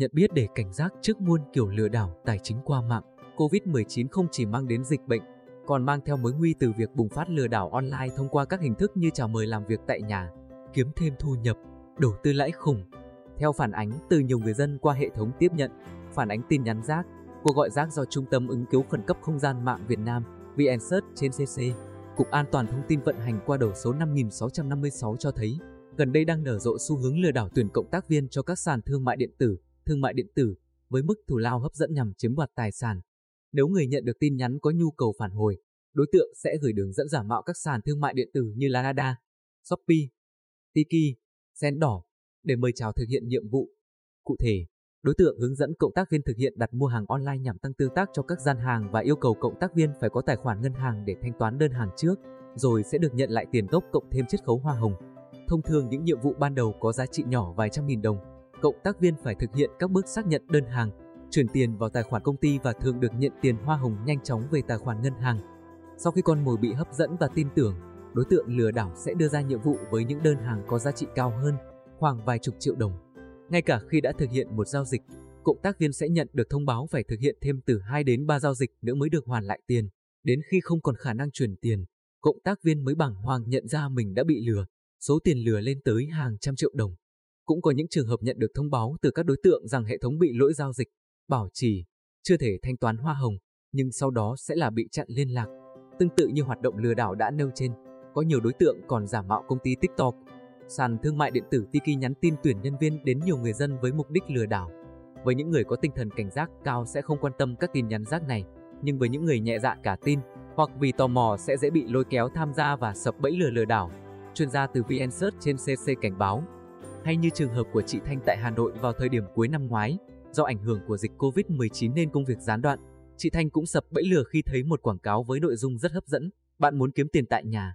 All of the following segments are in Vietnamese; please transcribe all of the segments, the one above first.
nhận biết để cảnh giác trước muôn kiểu lừa đảo tài chính qua mạng. COVID-19 không chỉ mang đến dịch bệnh, còn mang theo mối nguy từ việc bùng phát lừa đảo online thông qua các hình thức như chào mời làm việc tại nhà, kiếm thêm thu nhập, đầu tư lãi khủng. Theo phản ánh từ nhiều người dân qua hệ thống tiếp nhận, phản ánh tin nhắn rác, cuộc gọi rác do Trung tâm ứng cứu khẩn cấp không gian mạng Việt Nam VNSearch trên CC, Cục An toàn thông tin vận hành qua đầu số 5656 cho thấy, gần đây đang nở rộ xu hướng lừa đảo tuyển cộng tác viên cho các sàn thương mại điện tử, thương mại điện tử với mức thù lao hấp dẫn nhằm chiếm đoạt tài sản. Nếu người nhận được tin nhắn có nhu cầu phản hồi, đối tượng sẽ gửi đường dẫn giả mạo các sàn thương mại điện tử như Lazada, Shopee, Tiki, Sendor để mời chào thực hiện nhiệm vụ. Cụ thể, đối tượng hướng dẫn cộng tác viên thực hiện đặt mua hàng online nhằm tăng tương tác cho các gian hàng và yêu cầu cộng tác viên phải có tài khoản ngân hàng để thanh toán đơn hàng trước, rồi sẽ được nhận lại tiền gốc cộng thêm chiết khấu hoa hồng. Thông thường những nhiệm vụ ban đầu có giá trị nhỏ vài trăm nghìn đồng, cộng tác viên phải thực hiện các bước xác nhận đơn hàng, chuyển tiền vào tài khoản công ty và thường được nhận tiền hoa hồng nhanh chóng về tài khoản ngân hàng. Sau khi con mồi bị hấp dẫn và tin tưởng, đối tượng lừa đảo sẽ đưa ra nhiệm vụ với những đơn hàng có giá trị cao hơn, khoảng vài chục triệu đồng. Ngay cả khi đã thực hiện một giao dịch, cộng tác viên sẽ nhận được thông báo phải thực hiện thêm từ 2 đến 3 giao dịch nữa mới được hoàn lại tiền. Đến khi không còn khả năng chuyển tiền, cộng tác viên mới bàng hoàng nhận ra mình đã bị lừa, số tiền lừa lên tới hàng trăm triệu đồng. Cũng có những trường hợp nhận được thông báo từ các đối tượng rằng hệ thống bị lỗi giao dịch, bảo trì, chưa thể thanh toán hoa hồng, nhưng sau đó sẽ là bị chặn liên lạc. Tương tự như hoạt động lừa đảo đã nêu trên, có nhiều đối tượng còn giả mạo công ty TikTok, sàn thương mại điện tử Tiki nhắn tin tuyển nhân viên đến nhiều người dân với mục đích lừa đảo. Với những người có tinh thần cảnh giác cao sẽ không quan tâm các tin nhắn rác này, nhưng với những người nhẹ dạ cả tin hoặc vì tò mò sẽ dễ bị lôi kéo tham gia và sập bẫy lừa lừa đảo. Chuyên gia từ VnSearch trên CC cảnh báo. Hay như trường hợp của chị Thanh tại Hà Nội vào thời điểm cuối năm ngoái, do ảnh hưởng của dịch Covid-19 nên công việc gián đoạn, chị Thanh cũng sập bẫy lừa khi thấy một quảng cáo với nội dung rất hấp dẫn, bạn muốn kiếm tiền tại nhà.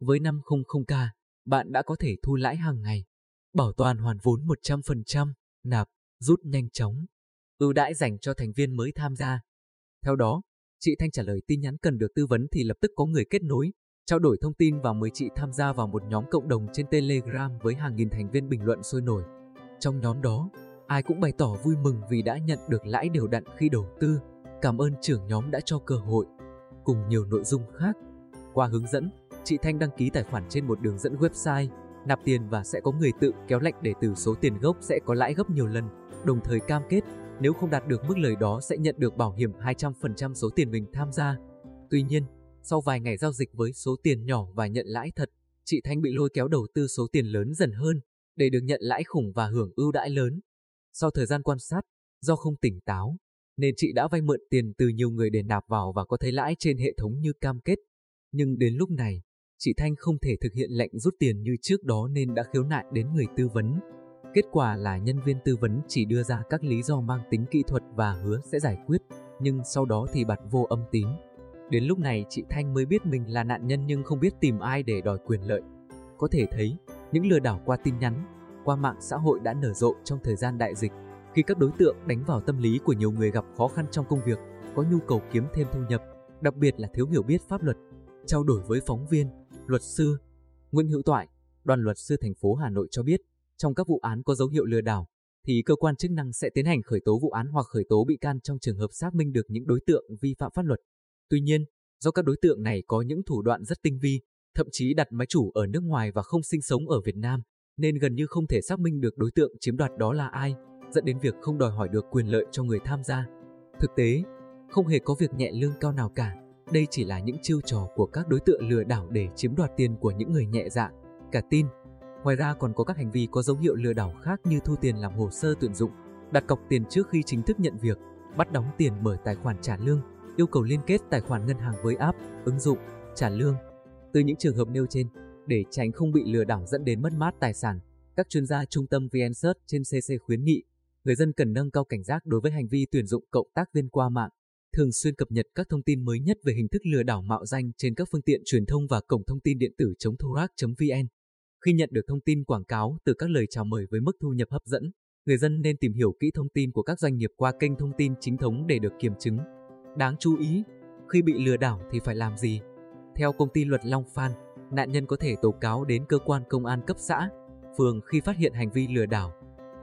Với 500k, bạn đã có thể thu lãi hàng ngày, bảo toàn hoàn vốn 100%, nạp, rút nhanh chóng, ưu đãi dành cho thành viên mới tham gia. Theo đó, chị Thanh trả lời tin nhắn cần được tư vấn thì lập tức có người kết nối, trao đổi thông tin và mời chị tham gia vào một nhóm cộng đồng trên Telegram với hàng nghìn thành viên bình luận sôi nổi. Trong nhóm đó, ai cũng bày tỏ vui mừng vì đã nhận được lãi đều đặn khi đầu tư, cảm ơn trưởng nhóm đã cho cơ hội, cùng nhiều nội dung khác. Qua hướng dẫn, chị Thanh đăng ký tài khoản trên một đường dẫn website, nạp tiền và sẽ có người tự kéo lệnh để từ số tiền gốc sẽ có lãi gấp nhiều lần, đồng thời cam kết nếu không đạt được mức lời đó sẽ nhận được bảo hiểm 200% số tiền mình tham gia. Tuy nhiên, sau vài ngày giao dịch với số tiền nhỏ và nhận lãi thật, chị Thanh bị lôi kéo đầu tư số tiền lớn dần hơn để được nhận lãi khủng và hưởng ưu đãi lớn. Sau thời gian quan sát, do không tỉnh táo, nên chị đã vay mượn tiền từ nhiều người để nạp vào và có thấy lãi trên hệ thống như cam kết. Nhưng đến lúc này, chị Thanh không thể thực hiện lệnh rút tiền như trước đó nên đã khiếu nại đến người tư vấn. Kết quả là nhân viên tư vấn chỉ đưa ra các lý do mang tính kỹ thuật và hứa sẽ giải quyết, nhưng sau đó thì bật vô âm tín. Đến lúc này chị Thanh mới biết mình là nạn nhân nhưng không biết tìm ai để đòi quyền lợi. Có thể thấy, những lừa đảo qua tin nhắn, qua mạng xã hội đã nở rộ trong thời gian đại dịch, khi các đối tượng đánh vào tâm lý của nhiều người gặp khó khăn trong công việc, có nhu cầu kiếm thêm thu nhập, đặc biệt là thiếu hiểu biết pháp luật. Trao đổi với phóng viên, luật sư Nguyễn Hữu Toại, đoàn luật sư thành phố Hà Nội cho biết, trong các vụ án có dấu hiệu lừa đảo, thì cơ quan chức năng sẽ tiến hành khởi tố vụ án hoặc khởi tố bị can trong trường hợp xác minh được những đối tượng vi phạm pháp luật. Tuy nhiên, do các đối tượng này có những thủ đoạn rất tinh vi, thậm chí đặt máy chủ ở nước ngoài và không sinh sống ở Việt Nam, nên gần như không thể xác minh được đối tượng chiếm đoạt đó là ai, dẫn đến việc không đòi hỏi được quyền lợi cho người tham gia. Thực tế, không hề có việc nhẹ lương cao nào cả. Đây chỉ là những chiêu trò của các đối tượng lừa đảo để chiếm đoạt tiền của những người nhẹ dạ, cả tin. Ngoài ra còn có các hành vi có dấu hiệu lừa đảo khác như thu tiền làm hồ sơ tuyển dụng, đặt cọc tiền trước khi chính thức nhận việc, bắt đóng tiền mở tài khoản trả lương, yêu cầu liên kết tài khoản ngân hàng với app, ứng dụng, trả lương. Từ những trường hợp nêu trên, để tránh không bị lừa đảo dẫn đến mất mát tài sản, các chuyên gia trung tâm VnSearch trên CC khuyến nghị người dân cần nâng cao cảnh giác đối với hành vi tuyển dụng cộng tác viên qua mạng, thường xuyên cập nhật các thông tin mới nhất về hình thức lừa đảo mạo danh trên các phương tiện truyền thông và cổng thông tin điện tử chống thorac.vn. Khi nhận được thông tin quảng cáo từ các lời chào mời với mức thu nhập hấp dẫn, người dân nên tìm hiểu kỹ thông tin của các doanh nghiệp qua kênh thông tin chính thống để được kiểm chứng. Đáng chú ý, khi bị lừa đảo thì phải làm gì? Theo công ty luật Long Phan, nạn nhân có thể tố cáo đến cơ quan công an cấp xã, phường khi phát hiện hành vi lừa đảo.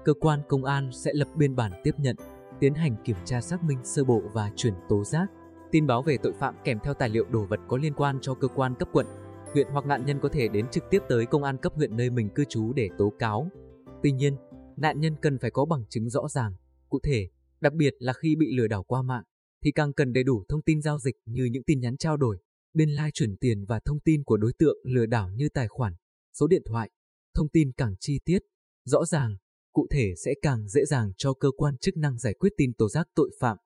cơ quan công an sẽ lập biên bản tiếp nhận, tiến hành kiểm tra xác minh sơ bộ và chuyển tố giác. Tin báo về tội phạm kèm theo tài liệu đồ vật có liên quan cho cơ quan cấp quận, huyện hoặc nạn nhân có thể đến trực tiếp tới công an cấp huyện nơi mình cư trú để tố cáo. Tuy nhiên, nạn nhân cần phải có bằng chứng rõ ràng, cụ thể, đặc biệt là khi bị lừa đảo qua mạng, thì càng cần đầy đủ thông tin giao dịch như những tin nhắn trao đổi, biên lai like chuyển tiền và thông tin của đối tượng lừa đảo như tài khoản, số điện thoại. Thông tin càng chi tiết, rõ ràng, cụ thể sẽ càng dễ dàng cho cơ quan chức năng giải quyết tin tố giác tội phạm.